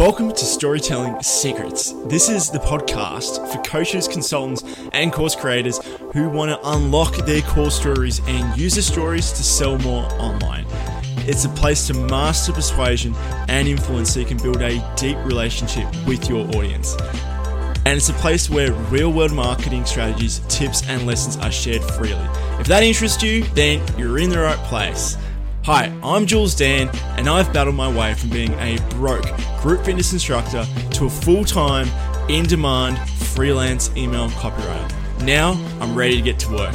Welcome to Storytelling Secrets. This is the podcast for coaches, consultants, and course creators who want to unlock their core stories and use the stories to sell more online. It's a place to master persuasion and influence so you can build a deep relationship with your audience. And it's a place where real world marketing strategies, tips, and lessons are shared freely. If that interests you, then you're in the right place. Hi, I'm Jules Dan, and I've battled my way from being a broke group fitness instructor to a full time, in demand freelance email copywriter. Now I'm ready to get to work.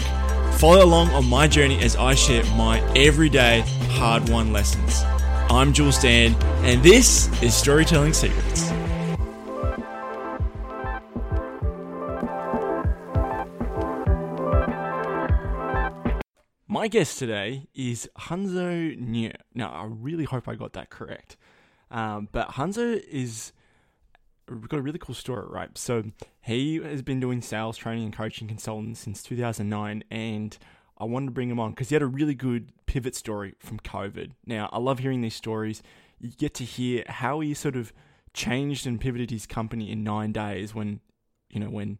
Follow along on my journey as I share my everyday hard won lessons. I'm Jules Dan, and this is Storytelling Secrets. My guest today is Hanzo Niu. Now, I really hope I got that correct. Um, but Hanzo is got a really cool story, right? So he has been doing sales training and coaching consulting since 2009, and I wanted to bring him on because he had a really good pivot story from COVID. Now, I love hearing these stories. You get to hear how he sort of changed and pivoted his company in nine days when, you know, when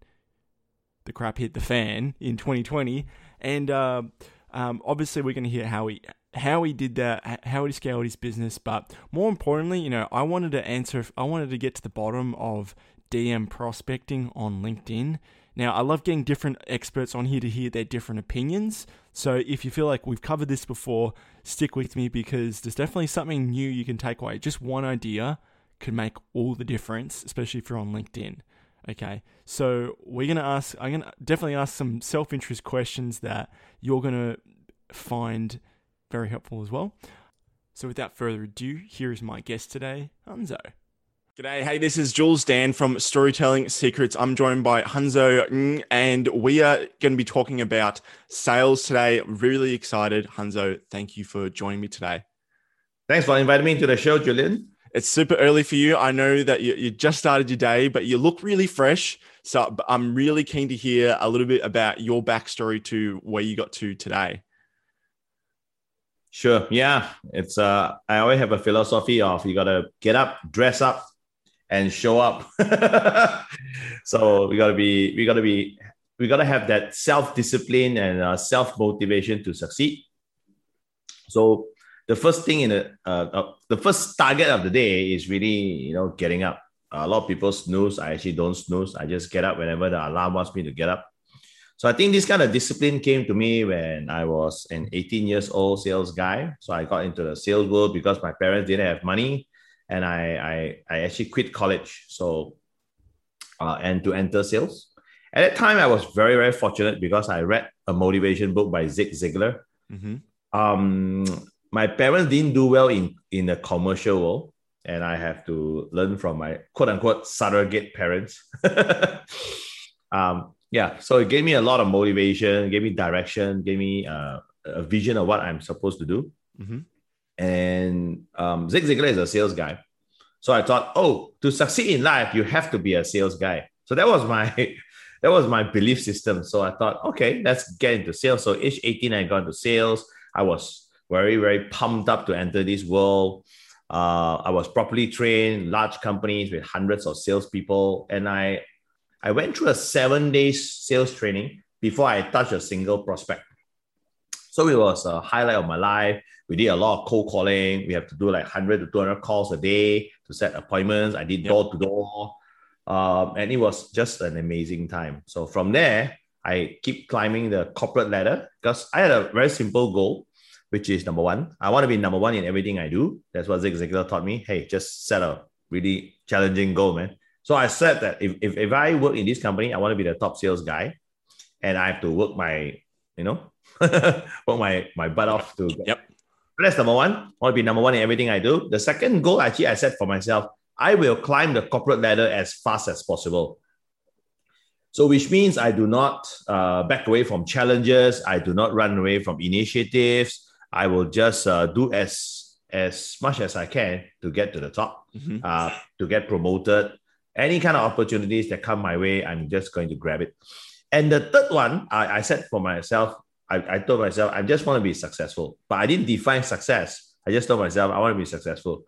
the crap hit the fan in 2020, and uh, um, obviously, we're going to hear how he how he did that, how he scaled his business, but more importantly, you know, I wanted to answer, I wanted to get to the bottom of DM prospecting on LinkedIn. Now, I love getting different experts on here to hear their different opinions. So, if you feel like we've covered this before, stick with me because there's definitely something new you can take away. Just one idea could make all the difference, especially if you're on LinkedIn. Okay, so we're gonna ask. I'm gonna definitely ask some self-interest questions that you're gonna find very helpful as well. So, without further ado, here is my guest today, Hanzo. G'day, hey, this is Jules Dan from Storytelling Secrets. I'm joined by Hanzo, and we are going to be talking about sales today. Really excited, Hanzo. Thank you for joining me today. Thanks for inviting me to the show, Julian. It's super early for you. I know that you, you just started your day, but you look really fresh. So I'm really keen to hear a little bit about your backstory to where you got to today. Sure. Yeah. It's uh I always have a philosophy of you gotta get up, dress up, and show up. so we gotta be we gotta be we gotta have that self-discipline and uh, self-motivation to succeed. So the first thing in the uh, uh, the first target of the day is really you know getting up. a lot of people snooze. I actually don't snooze. I just get up whenever the alarm wants me to get up. So I think this kind of discipline came to me when I was an 18 years old sales guy. So I got into the sales world because my parents didn't have money, and I I, I actually quit college. So uh, and to enter sales. At that time, I was very very fortunate because I read a motivation book by Zig Ziglar. Mm-hmm. Um, my parents didn't do well in in the commercial world and i have to learn from my quote unquote surrogate parents. Um, yeah so it gave me a lot of motivation gave me direction gave me uh, a vision of what i'm supposed to do. Mm-hmm. and um, zig ziglar is a sales guy. So i thought oh to succeed in life you have to be a sales guy. So that was my that was my belief system. So i thought okay let's get into sales. So age 18 i got into sales. I was very, very pumped up to enter this world. Uh, I was properly trained, large companies with hundreds of salespeople, and I, I went through a seven days sales training before I touched a single prospect. So it was a highlight of my life. We did a lot of cold calling. We have to do like 100 to 200 calls a day to set appointments. I did door to door. And it was just an amazing time. So from there, I keep climbing the corporate ladder because I had a very simple goal which is number one. I want to be number one in everything I do. That's what Zig Ziglar taught me. Hey, just set a really challenging goal, man. So I said that if, if, if I work in this company, I want to be the top sales guy and I have to work my, you know, work my, my butt off to. Yep. That's number one. I want to be number one in everything I do. The second goal, actually, I set for myself, I will climb the corporate ladder as fast as possible. So, which means I do not uh, back away from challenges. I do not run away from initiatives. I will just uh, do as as much as I can to get to the top, mm-hmm. uh, to get promoted. Any kind of opportunities that come my way, I'm just going to grab it. And the third one, I, I said for myself, I, I told myself, I just want to be successful. But I didn't define success. I just told myself, I want to be successful.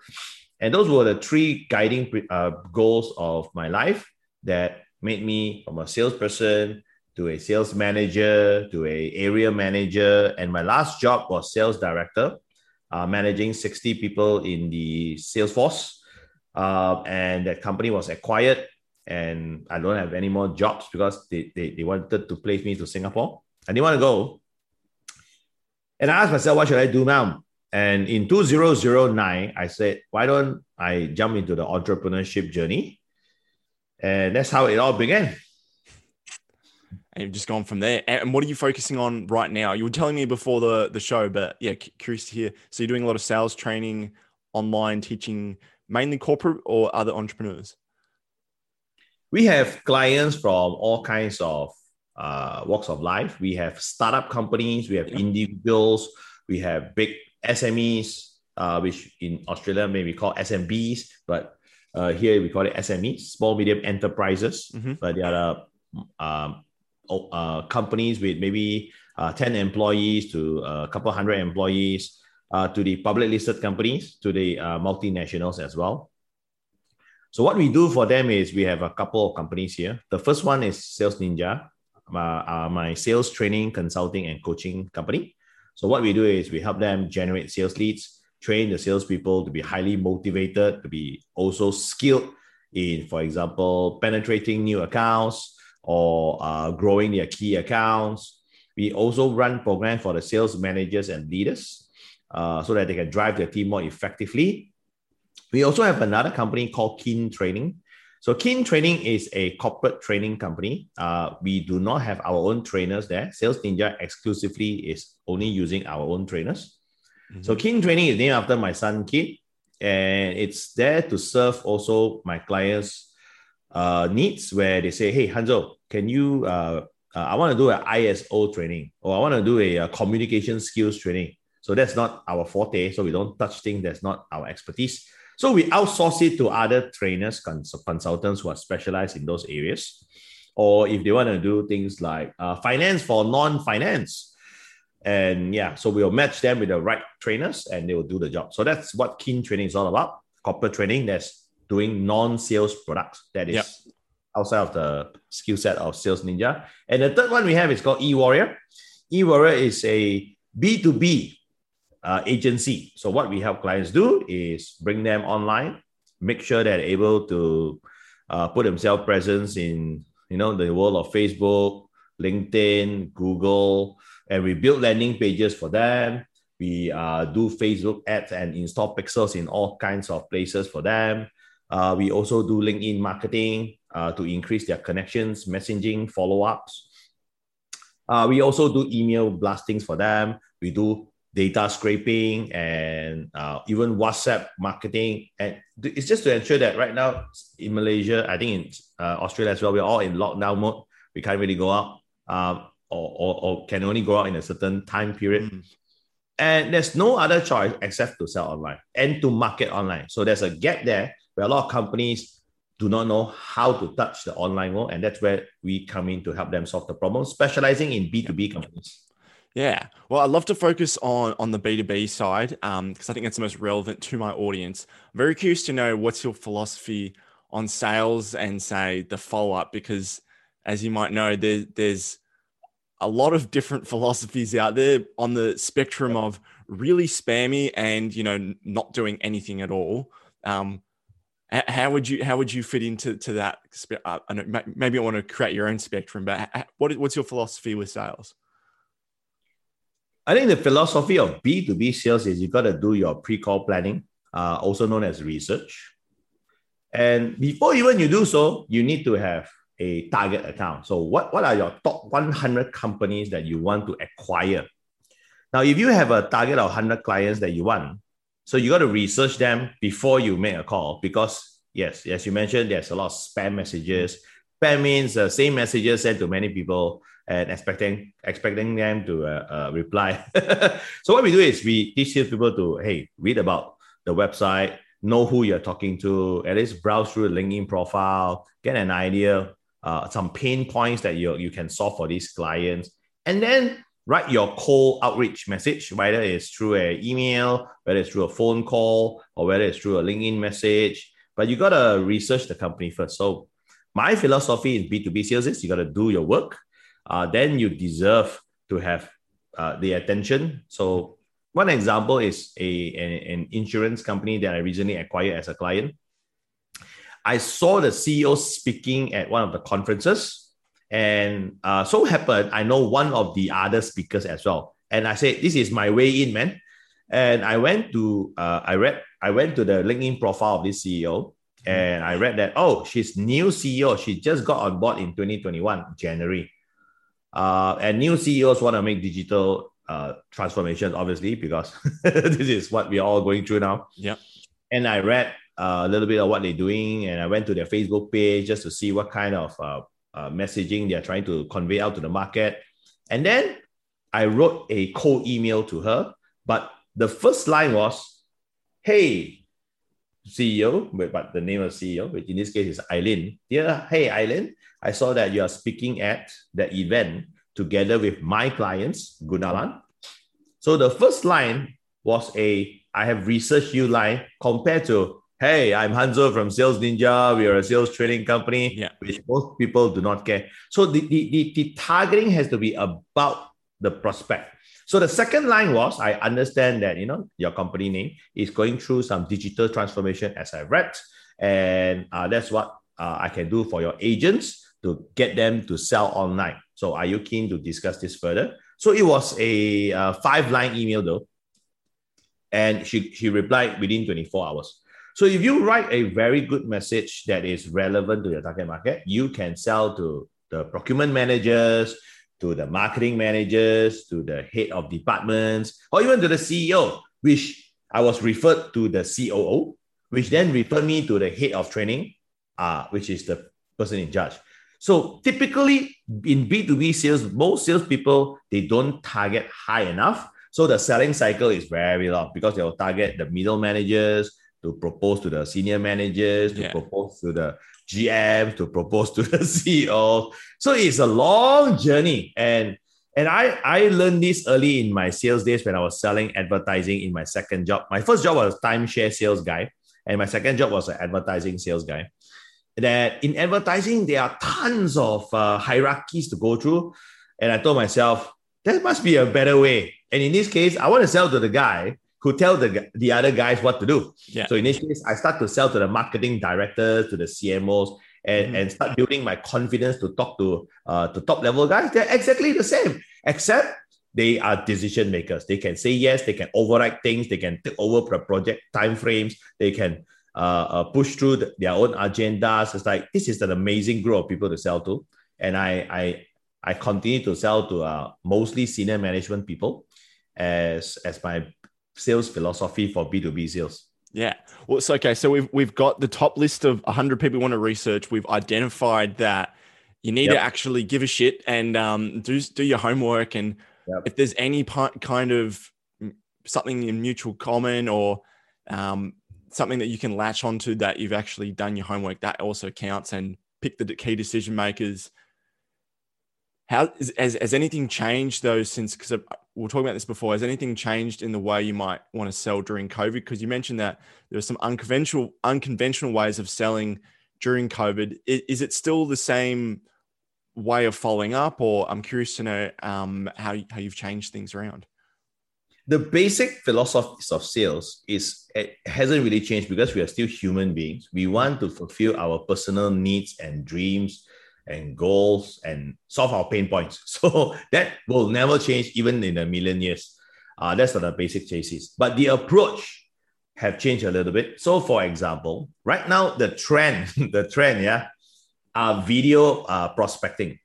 And those were the three guiding uh, goals of my life that made me from a salesperson to a sales manager to a area manager. And my last job was sales director, uh, managing 60 people in the sales force. Uh, and that company was acquired and I don't have any more jobs because they, they, they wanted to place me to Singapore. I didn't want to go. And I asked myself, what should I do now? And in 2009, I said, why don't I jump into the entrepreneurship journey? And that's how it all began. And you've just gone from there. And what are you focusing on right now? You were telling me before the, the show, but yeah, curious to hear. So you're doing a lot of sales training, online teaching, mainly corporate or other entrepreneurs? We have clients from all kinds of uh, walks of life. We have startup companies, we have yeah. individuals, we have big SMEs, uh, which in Australia may be called SMBs, but uh, here we call it SMEs, small medium enterprises. Mm-hmm. But they are um, uh, companies with maybe uh, 10 employees to a couple hundred employees, uh, to the public listed companies, to the uh, multinationals as well. So what we do for them is we have a couple of companies here. The first one is Sales Ninja, uh, my sales training, consulting, and coaching company. So what we do is we help them generate sales leads, train the salespeople to be highly motivated, to be also skilled in, for example, penetrating new accounts or uh, growing their key accounts. We also run programs for the sales managers and leaders uh, so that they can drive their team more effectively. We also have another company called Keen Training. So Keen Training is a corporate training company. Uh, we do not have our own trainers there. Sales Ninja exclusively is only using our own trainers. Mm-hmm. So Keen Training is named after my son Kid, and it's there to serve also my clients' uh, needs where they say, "Hey Hanzo, can you? Uh, uh, I want to do an ISO training, or I want to do a, a communication skills training." So that's not our forte. So we don't touch things that's not our expertise. So we outsource it to other trainers, cons- consultants who are specialized in those areas. Or if they want to do things like uh, finance for non finance. And yeah, so we'll match them with the right trainers and they will do the job. So that's what Keen Training is all about corporate training that's doing non sales products. That is yep. outside of the skill set of Sales Ninja. And the third one we have is called eWarrior. eWarrior is a B2B uh, agency. So what we help clients do is bring them online, make sure they're able to uh, put themselves presence in you know the world of Facebook, LinkedIn, Google, and we build landing pages for them. We uh, do Facebook ads and install pixels in all kinds of places for them. Uh, we also do LinkedIn marketing uh, to increase their connections, messaging, follow ups. Uh, we also do email blastings for them. We do data scraping and uh, even WhatsApp marketing. And it's just to ensure that right now in Malaysia, I think in uh, Australia as well, we're all in lockdown mode. We can't really go out um, or, or, or, can only go out in a certain time period. Mm. And there's no other choice except to sell online and to market online. So there's a gap there where a lot of companies do not know how to touch the online world. And that's where we come in to help them solve the problem, specializing in B2B companies. Yeah. Well, I'd love to focus on on the B2B side because um, I think that's the most relevant to my audience. I'm very curious to know what's your philosophy on sales and say the follow up because as you might know, there, there's a lot of different philosophies out there on the spectrum of really spammy and you know not doing anything at all. Um, how would you how would you fit into to that? Uh, I know, maybe I want to create your own spectrum, but what what's your philosophy with sales? I think the philosophy of B2B sales is you've got to do your pre-call planning, uh, also known as research. And before even you do so, you need to have a target account. So what, what are your top 100 companies that you want to acquire? Now, if you have a target of 100 clients that you want, so you got to research them before you make a call because yes, as you mentioned, there's a lot of spam messages. Spam means the same messages sent to many people and expecting expecting them to uh, uh, reply. so what we do is we teach these people to hey read about the website, know who you're talking to, at least browse through the LinkedIn profile, get an idea, uh, some pain points that you you can solve for these clients, and then write your cold outreach message, whether it's through an email, whether it's through a phone call, or whether it's through a LinkedIn message. But you gotta research the company first. So my philosophy in B2B sales is you gotta do your work. Uh, then you deserve to have uh, the attention. So one example is a, an insurance company that I recently acquired as a client. I saw the CEO speaking at one of the conferences, and uh, so happened I know one of the other speakers as well. And I said, "This is my way in, man." And I went to uh, I read I went to the LinkedIn profile of this CEO, and I read that oh, she's new CEO. She just got on board in 2021 January. Uh, and new CEOs want to make digital uh, transformation, obviously, because this is what we're all going through now. Yeah. And I read uh, a little bit of what they're doing, and I went to their Facebook page just to see what kind of uh, messaging they're trying to convey out to the market. And then I wrote a cold email to her, but the first line was, "Hey, CEO," but the name of CEO, which in this case is Eileen. Dear, hey Eileen, I saw that you are speaking at the event together with my clients, Gunalan. So the first line was a I have researched you line compared to hey, I'm Hanzo from Sales Ninja. We are a sales training company, yeah. which most people do not care. So the, the, the, the targeting has to be about the prospect. So the second line was I understand that you know your company name is going through some digital transformation as I read, and uh, that's what uh, I can do for your agents to get them to sell online. So are you keen to discuss this further? So it was a uh, five line email though. And she, she replied within 24 hours. So if you write a very good message that is relevant to your target market, you can sell to the procurement managers, to the marketing managers, to the head of departments, or even to the CEO, which I was referred to the COO, which then referred me to the head of training, uh, which is the person in charge. So typically in B2B sales, most salespeople, they don't target high enough. So the selling cycle is very long because they'll target the middle managers to propose to the senior managers, to yeah. propose to the GM, to propose to the CEO. So it's a long journey. And and I, I learned this early in my sales days when I was selling advertising in my second job. My first job was a timeshare sales guy, and my second job was an advertising sales guy that in advertising, there are tons of uh, hierarchies to go through. And I told myself, there must be a better way. And in this case, I want to sell to the guy who tell the, the other guys what to do. Yeah. So in this case, I start to sell to the marketing directors, to the CMOs, and, mm-hmm. and start building my confidence to talk to uh, to top level guys. They're exactly the same, except they are decision makers. They can say yes, they can override things, they can take over project time frames, they can uh, uh, push through the, their own agendas. It's like this is an amazing group of people to sell to, and I I I continue to sell to uh, mostly senior management people as as my sales philosophy for B two B sales. Yeah. Well, it's okay. So we've we've got the top list of 100 people we want to research. We've identified that you need yep. to actually give a shit and um, do do your homework. And yep. if there's any part, kind of something in mutual common or um, something that you can latch onto that you've actually done your homework that also counts and pick the key decision makers how has, has anything changed though since because we are talking about this before has anything changed in the way you might want to sell during covid? Because you mentioned that there are some unconventional unconventional ways of selling during covid. Is, is it still the same way of following up or i'm curious to know um, how, how you've changed things around? The basic philosophy of sales is it hasn't really changed because we are still human beings. We want to fulfill our personal needs and dreams and goals and solve our pain points. So that will never change even in a million years. Uh, that's the basic chasis. But the approach have changed a little bit. So for example, right now the trend, the trend, yeah, are video uh, prospecting.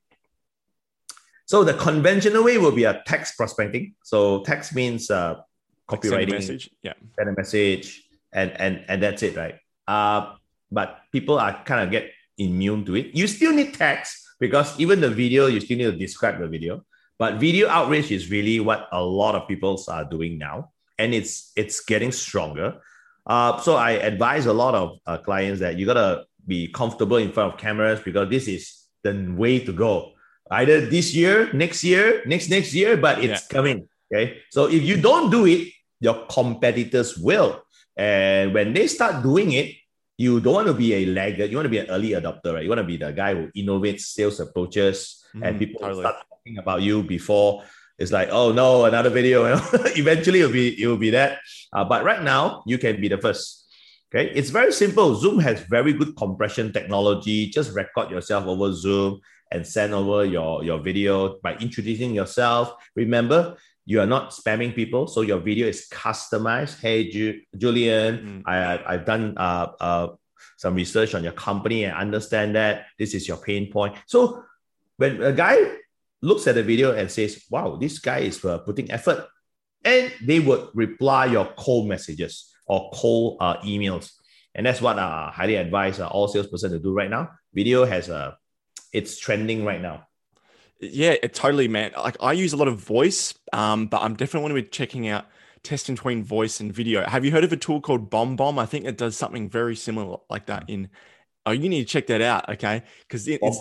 So the conventional way will be a text prospecting. So text means uh, copywriting, a message, yeah, send a message, and and and that's it, right? Uh, but people are kind of get immune to it. You still need text because even the video, you still need to describe the video. But video outreach is really what a lot of people are doing now, and it's it's getting stronger. Uh, so I advise a lot of uh, clients that you gotta be comfortable in front of cameras because this is the way to go either this year, next year, next next year, but it's yeah. coming. Okay. So if you don't do it, your competitors will. And when they start doing it, you don't want to be a laggard. You want to be an early adopter, right? You want to be the guy who innovates sales approaches mm, and people totally. start talking about you before it's like, oh no, another video. Eventually, it'll be it will be that. Uh, but right now, you can be the first. Okay, it's very simple. Zoom has very good compression technology. Just record yourself over Zoom and send over your your video by introducing yourself. Remember, you are not spamming people, so your video is customized. Hey, Ju- Julian, mm. I I've done uh, uh some research on your company and understand that this is your pain point. So when a guy looks at the video and says, wow, this guy is uh, putting effort. And they would reply your cold messages or cold uh, emails. And that's what I highly advise uh, all salesperson to do right now. Video has a, it's trending right now. Yeah, it totally, man. Like I use a lot of voice, um, but I'm definitely want to be checking out testing between voice and video. Have you heard of a tool called BombBomb? I think it does something very similar like that in Oh, you need to check that out, okay? Because it, it's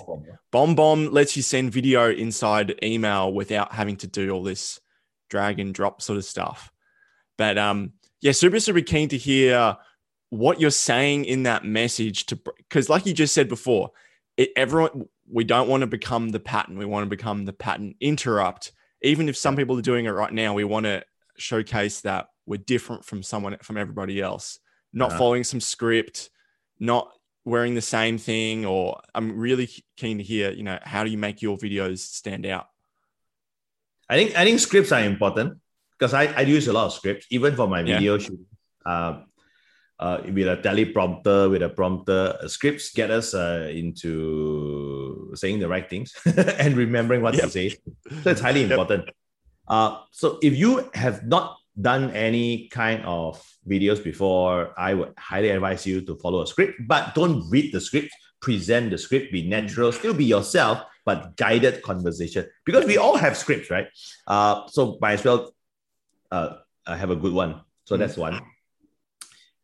BombBomb lets you send video inside email without having to do all this drag and drop sort of stuff. But um, yeah, super super keen to hear what you're saying in that message to because, like you just said before, it, everyone we don't want to become the pattern. We want to become the pattern interrupt. Even if some people are doing it right now, we want to showcase that we're different from someone from everybody else, not uh-huh. following some script, not wearing the same thing or i'm really keen to hear you know how do you make your videos stand out i think i think scripts are important because i, I use a lot of scripts even for my video yeah. shoot uh, uh, with a teleprompter with a prompter uh, scripts get us uh, into saying the right things and remembering what yep. to say so it's highly important yep. uh, so if you have not done any kind of videos before, I would highly advise you to follow a script, but don't read the script, present the script, be natural, still be yourself, but guided conversation. Because we all have scripts, right? Uh, so might as well uh, have a good one. So that's one.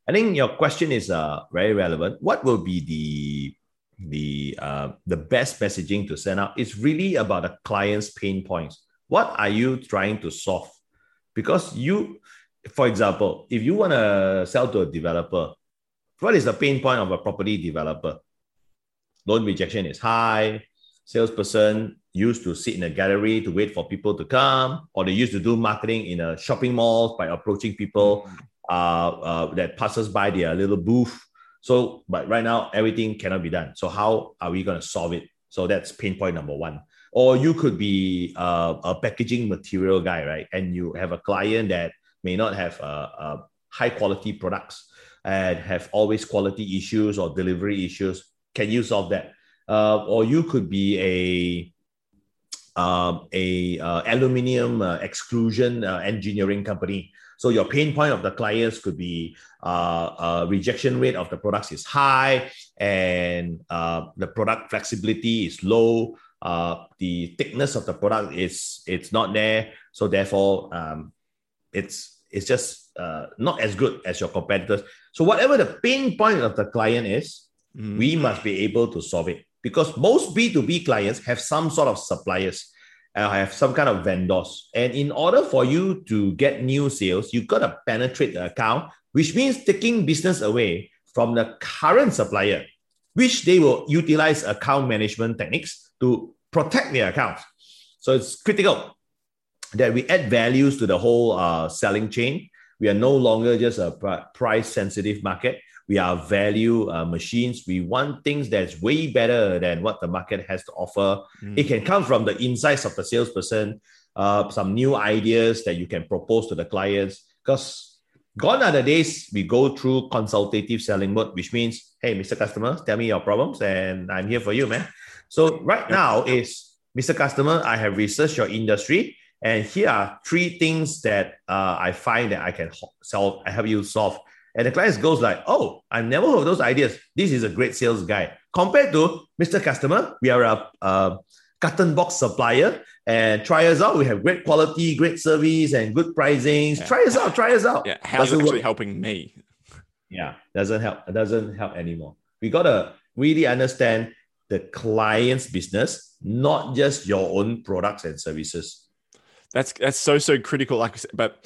I think your question is uh, very relevant. What will be the the uh, the best messaging to send out? It's really about the client's pain points. What are you trying to solve? because you for example if you want to sell to a developer what is the pain point of a property developer loan rejection is high salesperson used to sit in a gallery to wait for people to come or they used to do marketing in a shopping mall by approaching people uh, uh, that passes by their little booth so but right now everything cannot be done so how are we going to solve it so that's pain point number one or you could be uh, a packaging material guy, right? And you have a client that may not have uh, uh, high quality products and have always quality issues or delivery issues. Can you solve that? Uh, or you could be a um, a uh, aluminium uh, extrusion uh, engineering company. So your pain point of the clients could be uh, uh, rejection rate of the products is high and uh, the product flexibility is low uh, the thickness of the product is it's not there, so therefore um, it's it's just uh, not as good as your competitors. So whatever the pain point of the client is, mm. we must be able to solve it because most B two B clients have some sort of suppliers. Uh, have some kind of vendors. And in order for you to get new sales, you got to penetrate the account, which means taking business away from the current supplier, which they will utilize account management techniques to protect their accounts. So it's critical that we add values to the whole uh, selling chain. We are no longer just a price sensitive market. We are value uh, machines. We want things that's way better than what the market has to offer. Mm. It can come from the insights of the salesperson, uh, some new ideas that you can propose to the clients. Because gone are the days we go through consultative selling mode, which means, hey, Mr. Customer, tell me your problems and I'm here for you, man. So right now is Mr. Customer, I have researched your industry, and here are three things that uh, I find that I can solve. I help you solve. And the client goes like, "Oh, I never heard of those ideas. This is a great sales guy." Compared to Mr. Customer, we are a, a carton box supplier, and try us out. We have great quality, great service, and good pricing. Yeah. Try us out. Try us out. Yeah, how's it actually helping me? Yeah, doesn't help. It doesn't help anymore. We gotta really understand the client's business, not just your own products and services. That's that's so so critical. Like, but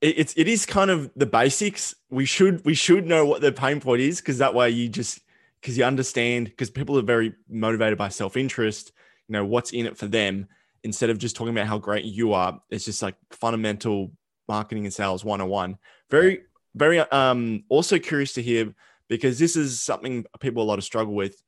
it, it's it is kind of the basics. We should we should know what the pain point is because that way you just because you understand because people are very motivated by self interest. You know what's in it for them instead of just talking about how great you are. It's just like fundamental marketing and sales 101. Very very um also curious to hear because this is something people a lot of struggle with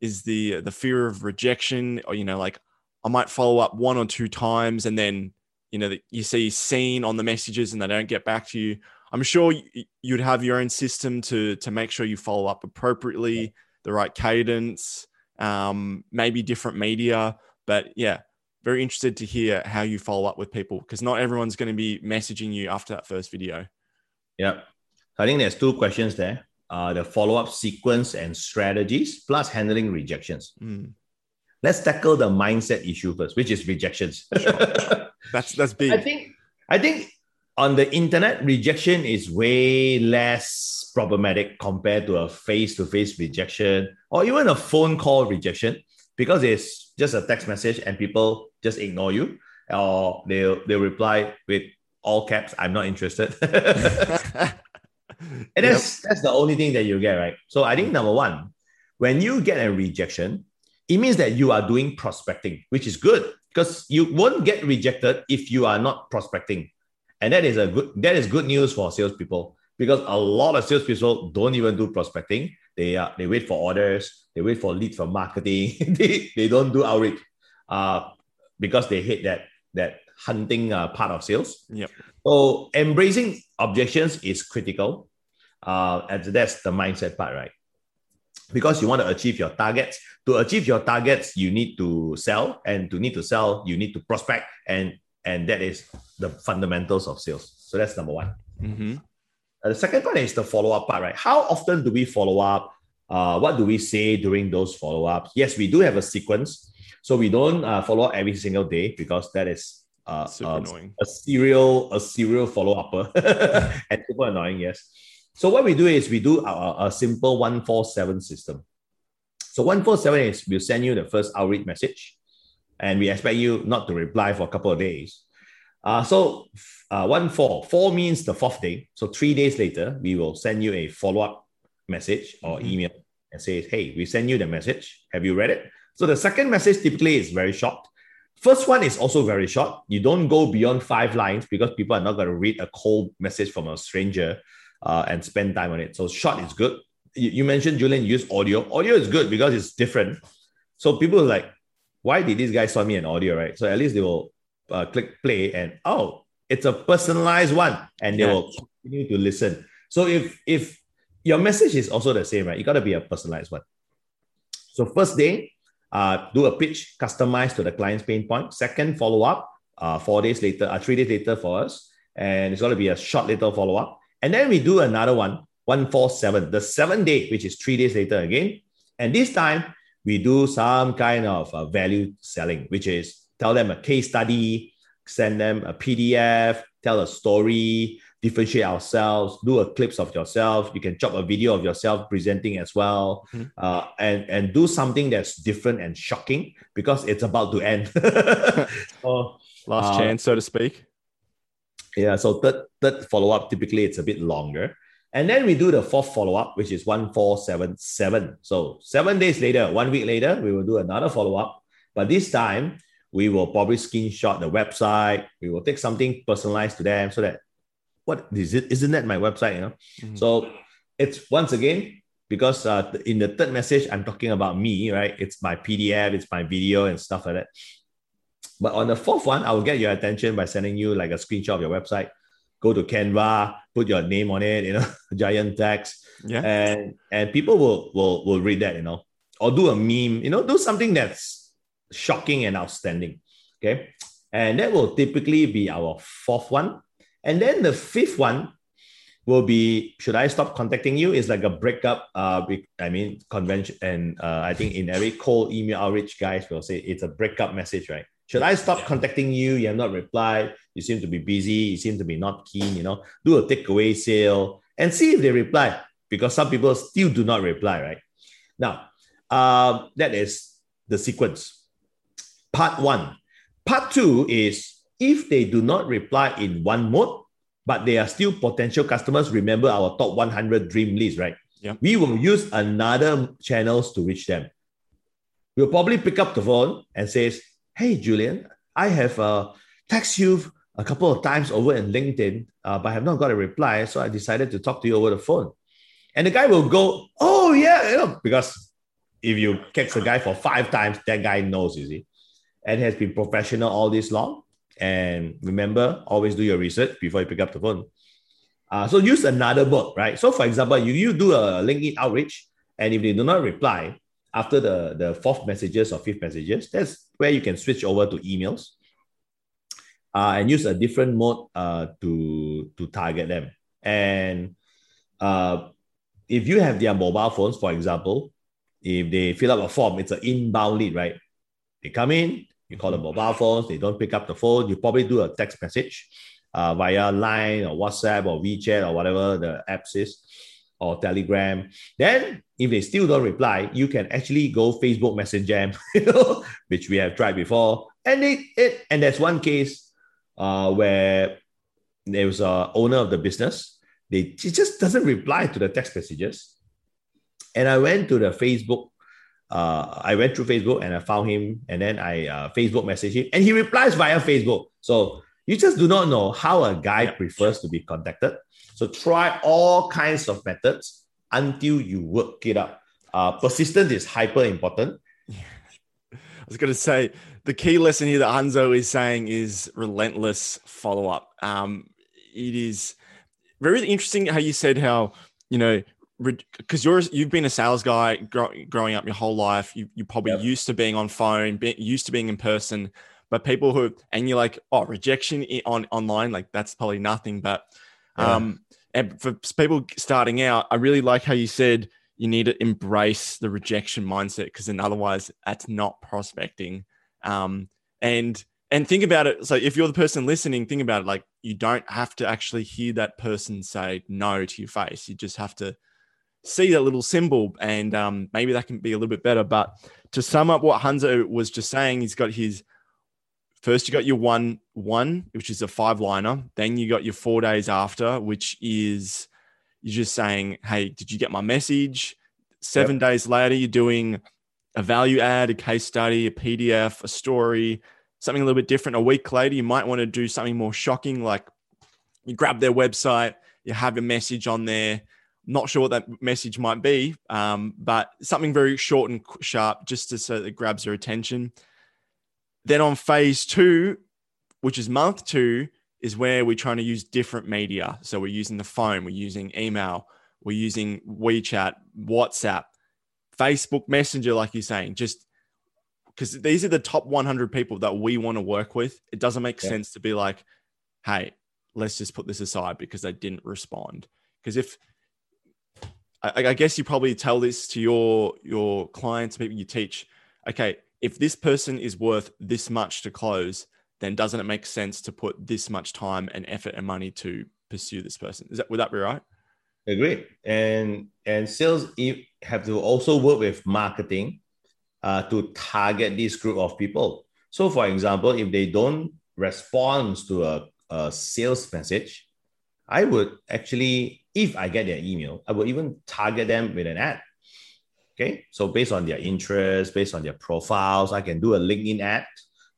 is the the fear of rejection or you know like I might follow up one or two times and then you know that you see seen on the messages and they don't get back to you. I'm sure you'd have your own system to to make sure you follow up appropriately, the right cadence, um, maybe different media. But yeah, very interested to hear how you follow up with people because not everyone's going to be messaging you after that first video. Yeah, I think there's two questions there uh, the follow up sequence and strategies, plus handling rejections. Mm. Let's tackle the mindset issue first, which is rejections. Sure. that's that's big. I think I think on the internet, rejection is way less problematic compared to a face-to-face rejection or even a phone call rejection because it's just a text message and people just ignore you or they'll they'll reply with all caps, I'm not interested. and that's yep. that's the only thing that you get right so i think number one when you get a rejection it means that you are doing prospecting which is good because you won't get rejected if you are not prospecting and that is a good that is good news for salespeople because a lot of salespeople don't even do prospecting they uh, they wait for orders they wait for leads from marketing they, they don't do outreach uh, because they hate that that hunting uh, part of sales yep. so embracing objections is critical uh, and that's the mindset part, right? Because you want to achieve your targets. To achieve your targets, you need to sell, and to need to sell, you need to prospect, and and that is the fundamentals of sales. So that's number one. Mm-hmm. Uh, the second part is the follow up part, right? How often do we follow up? Uh, what do we say during those follow ups? Yes, we do have a sequence. So we don't uh, follow up every single day because that is uh, um, a serial a serial follow upper and super annoying. Yes. So what we do is we do a, a simple 147 system. So 147 is we'll send you the first outreach message and we expect you not to reply for a couple of days. Uh, so uh, one four, four means the fourth day. So three days later, we will send you a follow-up message or mm-hmm. email and say, hey, we send you the message. Have you read it? So the second message typically is very short. First one is also very short. You don't go beyond five lines because people are not going to read a cold message from a stranger uh, and spend time on it. So short is good. You, you mentioned Julian use audio. Audio is good because it's different. So people are like, why did this guy send me an audio, right? So at least they will uh, click play and oh, it's a personalized one, and they yeah. will continue to listen. So if if your message is also the same, right? You got to be a personalized one. So first day, uh, do a pitch customized to the client's pain point. Second, follow up. Uh, four days later, uh, three days later for us, and it's going to be a short little follow up. And then we do another one, 147, the seventh day, which is three days later again. And this time we do some kind of uh, value selling, which is tell them a case study, send them a PDF, tell a story, differentiate ourselves, do a clips of yourself. You can chop a video of yourself presenting as well, mm-hmm. uh, and and do something that's different and shocking because it's about to end. so, Last uh, chance, so to speak. Yeah, so third third follow up typically it's a bit longer. And then we do the fourth follow up, which is 1477. So seven days later, one week later, we will do another follow up. But this time, we will probably screenshot the website. We will take something personalized to them so that what is it? Isn't that my website? You know. Mm-hmm. So it's once again because uh, in the third message I'm talking about me, right? It's my PDF, it's my video and stuff like that. But on the fourth one, I will get your attention by sending you like a screenshot of your website. Go to Canva, put your name on it, you know, giant text. Yeah. And and people will will will read that, you know, or do a meme, you know, do something that's shocking and outstanding. Okay. And that will typically be our fourth one. And then the fifth one will be should I stop contacting you? Is like a breakup. Uh, I mean convention, and uh, I think in every cold email outreach, guys will say it's a breakup message, right? Should I stop contacting you? You have not replied. You seem to be busy. You seem to be not keen. You know, do a takeaway sale and see if they reply because some people still do not reply. Right now, uh, that is the sequence. Part one. Part two is if they do not reply in one mode, but they are still potential customers, remember our top 100 dream list, right? Yeah. We will use another channels to reach them. We'll probably pick up the phone and says, "Hey, Julian, I have uh, text you a couple of times over in LinkedIn, uh, but I have not got a reply, so I decided to talk to you over the phone." And the guy will go, "Oh yeah, you know, because if you text a guy for five times, that guy knows, you see, and has been professional all this long. And remember, always do your research before you pick up the phone. Uh, so use another bot, right? So for example, you, you do a LinkedIn outreach, and if they do not reply after the, the fourth messages or fifth messages, that's where you can switch over to emails uh, and use a different mode uh, to, to target them. And uh, if you have their mobile phones, for example, if they fill up a form, it's an inbound lead, right? They come in, you call the mobile phones, they don't pick up the phone, you probably do a text message uh, via Line or WhatsApp or WeChat or whatever the apps is or Telegram. Then, if they still don't reply, you can actually go Facebook Messenger, which we have tried before. And it, it and there's one case uh, where there was a owner of the business. They he just doesn't reply to the text messages. And I went to the Facebook uh, I went through Facebook and I found him, and then I uh, Facebook messaged him, and he replies via Facebook. So you just do not know how a guy yeah. prefers to be contacted. So try all kinds of methods until you work it out. Uh, persistence is hyper important. I was going to say the key lesson here that Hanzo is saying is relentless follow up. Um, it is very interesting how you said how you know because you're you've been a sales guy grow, growing up your whole life. You you probably yep. used to being on phone, be, used to being in person. But people who and you're like, oh, rejection on online, like that's probably nothing. But yeah. um, and for people starting out, I really like how you said you need to embrace the rejection mindset because then otherwise that's not prospecting. Um, and and think about it. So if you're the person listening, think about it. Like you don't have to actually hear that person say no to your face. You just have to see that little symbol and um, maybe that can be a little bit better. But to sum up what Hanzo was just saying, he's got his first you got your one one, which is a five liner. Then you got your four days after, which is you're just saying, Hey, did you get my message? Seven yep. days later, you're doing a value add, a case study, a PDF, a story, something a little bit different. A week later, you might want to do something more shocking, like you grab their website, you have a message on there not sure what that message might be, um, but something very short and sharp just to, so that it grabs your attention. Then on phase two, which is month two, is where we're trying to use different media. So we're using the phone, we're using email, we're using WeChat, WhatsApp, Facebook Messenger, like you're saying, just because these are the top 100 people that we want to work with. It doesn't make yeah. sense to be like, hey, let's just put this aside because they didn't respond. Because if I, I guess you probably tell this to your your clients, maybe you teach. Okay, if this person is worth this much to close, then doesn't it make sense to put this much time and effort and money to pursue this person? Is that would that be right? Agree. And and sales have to also work with marketing uh, to target this group of people. So, for example, if they don't respond to a, a sales message, I would actually if I get their email, I would even target them with an ad. Okay. So based on their interest, based on their profiles, I can do a LinkedIn ad.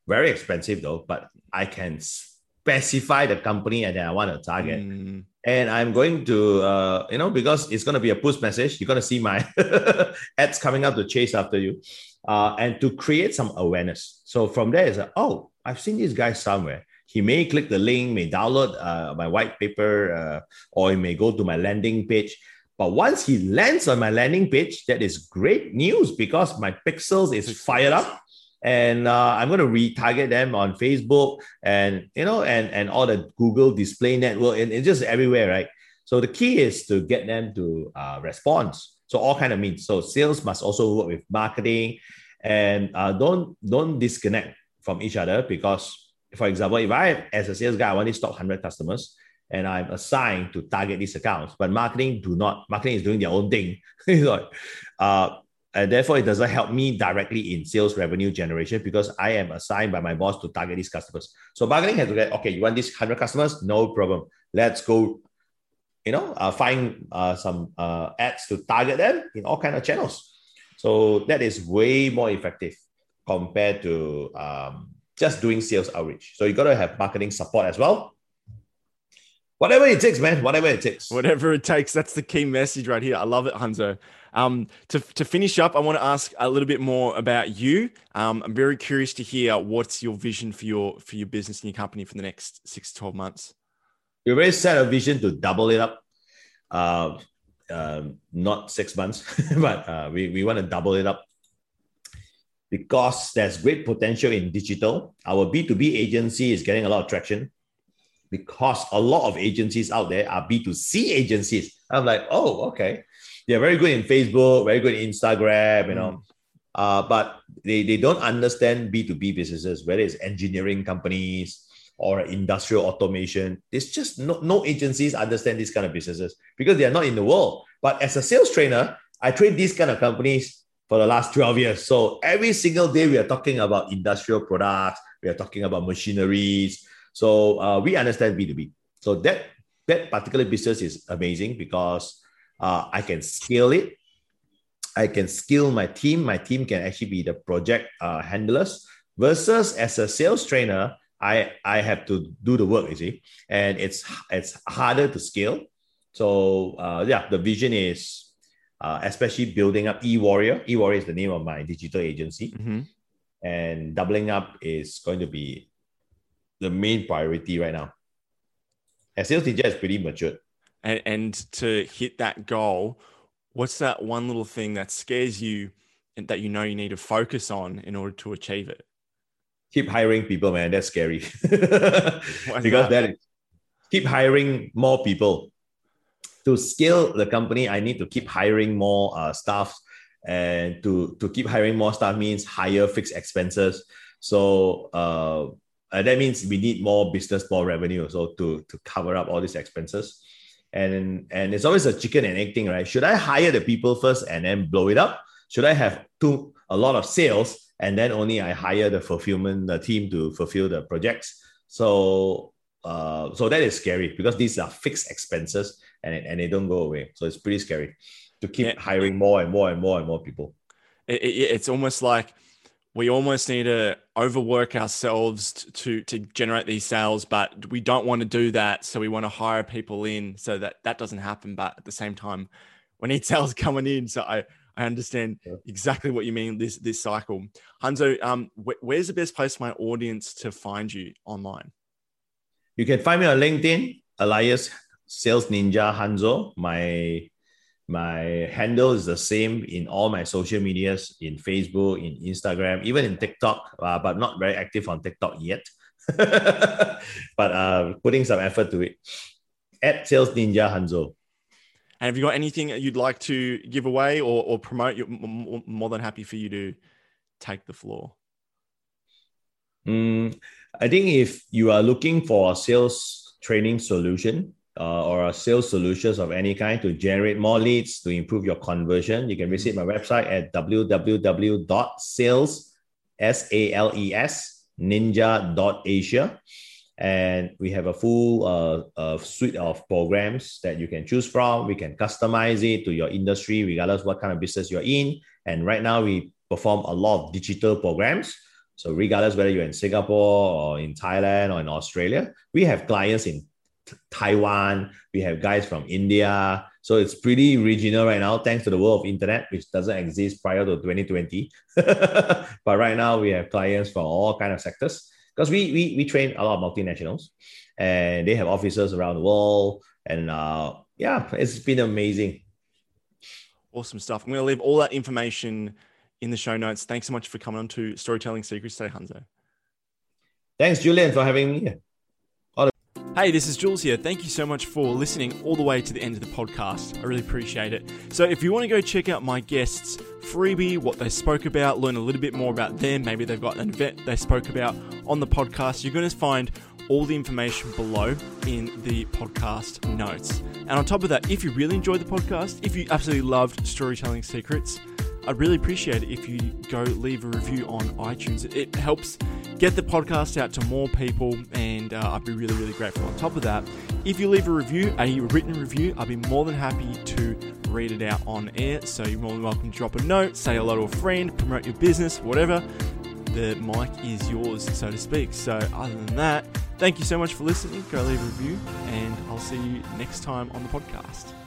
Very expensive though, but I can specify the company and then I want to target. Mm. And I'm going to, uh, you know, because it's going to be a push message, you're going to see my ads coming up to chase after you uh, and to create some awareness. So from there, it's like, oh, I've seen this guy somewhere he may click the link, may download uh, my white paper, uh, or he may go to my landing page. But once he lands on my landing page, that is great news because my pixels is fired up, and uh, I'm going to retarget them on Facebook and you know and and all the Google Display Network and it's just everywhere, right? So the key is to get them to uh, respond. So all kind of means. So sales must also work with marketing, and uh, don't don't disconnect from each other because for example, if I, as a sales guy, I want to stock 100 customers and I'm assigned to target these accounts, but marketing do not, marketing is doing their own thing. uh, and therefore it doesn't help me directly in sales revenue generation because I am assigned by my boss to target these customers. So marketing has to get okay. You want these hundred customers? No problem. Let's go. You know, uh, find uh, some uh, ads to target them in all kind of channels. So that is way more effective compared to um, just doing sales outreach. So you got to have marketing support as well. Whatever it takes, man. Whatever it takes. Whatever it takes. That's the key message right here. I love it, Hanzo. Um, to, to finish up, I want to ask a little bit more about you. Um, I'm very curious to hear what's your vision for your for your business and your company for the next six to twelve months. We're very set a vision to double it up. Uh, um, not six months, but uh, we, we want to double it up because there's great potential in digital. Our B2B agency is getting a lot of traction because a lot of agencies out there are B2C agencies. I'm like, oh, okay. They're very good in Facebook, very good in Instagram, you know. Mm. Uh, but they, they don't understand B2B businesses, whether it's engineering companies or industrial automation. It's just no, no agencies understand these kind of businesses because they are not in the world. But as a sales trainer, I train these kind of companies for the last 12 years. So every single day we are talking about industrial products, we are talking about machineries. So uh, we understand B2B. So that that particular business is amazing because uh, I can scale it. I can scale my team. My team can actually be the project uh, handlers versus as a sales trainer, I, I have to do the work, you see, and it's it's harder to scale. So uh, yeah, the vision is uh, especially building up eWarrior. eWarrior is the name of my digital agency. Mm-hmm. And doubling up is going to be the main priority right now. As Sales Ninja is pretty mature. And, and to hit that goal, what's that one little thing that scares you and that you know you need to focus on in order to achieve it? Keep hiring people, man. That's scary. because that? that is keep hiring more people to scale the company, I need to keep hiring more uh, staff. And to, to keep hiring more staff means higher fixed expenses. So uh, that means we need more business, more revenue. So to, to cover up all these expenses. And, and it's always a chicken and egg thing, right? Should I hire the people first and then blow it up? Should I have two, a lot of sales and then only I hire the fulfillment the team to fulfill the projects? So uh, so that is scary because these are fixed expenses and, and they don't go away. So it's pretty scary to keep hiring more and more and more and more people. It, it, it's almost like we almost need to overwork ourselves to to generate these sales, but we don't want to do that. So we want to hire people in so that that doesn't happen. But at the same time, we need sales coming in. So I, I understand yeah. exactly what you mean this this cycle. Hanzo, um, wh- where's the best place for my audience to find you online? You can find me on LinkedIn, Elias Sales Ninja Hanzo. My my handle is the same in all my social medias in Facebook, in Instagram, even in TikTok, uh, but not very active on TikTok yet. but uh, putting some effort to it. At Sales Ninja Hanzo. And have you got anything you'd like to give away or, or promote? You're more than happy for you to take the floor. Mm, I think if you are looking for a sales training solution, uh, or a sales solutions of any kind to generate more leads to improve your conversion, you can visit my website at www.sales, S-A-L-E-S, ninja.asia. And we have a full uh, uh, suite of programs that you can choose from. We can customize it to your industry, regardless what kind of business you're in. And right now, we perform a lot of digital programs. So regardless whether you're in Singapore or in Thailand or in Australia, we have clients in Taiwan. We have guys from India. So it's pretty regional right now, thanks to the world of internet, which doesn't exist prior to 2020. but right now we have clients from all kind of sectors because we, we we train a lot of multinationals, and they have offices around the world. And uh, yeah, it's been amazing. Awesome stuff. I'm going to leave all that information in the show notes. Thanks so much for coming on to Storytelling Secrets today, Hanzo. Thanks, Julian, for having me here. Hey, this is Jules here. Thank you so much for listening all the way to the end of the podcast. I really appreciate it. So, if you want to go check out my guests' freebie, what they spoke about, learn a little bit more about them, maybe they've got an event they spoke about on the podcast, you're going to find all the information below in the podcast notes. And on top of that, if you really enjoyed the podcast, if you absolutely loved Storytelling Secrets, I'd really appreciate it if you go leave a review on iTunes. It, it helps get the podcast out to more people, and uh, I'd be really, really grateful. On top of that, if you leave a review, a written review, I'd be more than happy to read it out on air. So you're more than welcome to drop a note, say hello to a friend, promote your business, whatever. The mic is yours, so to speak. So, other than that, thank you so much for listening. Go leave a review, and I'll see you next time on the podcast.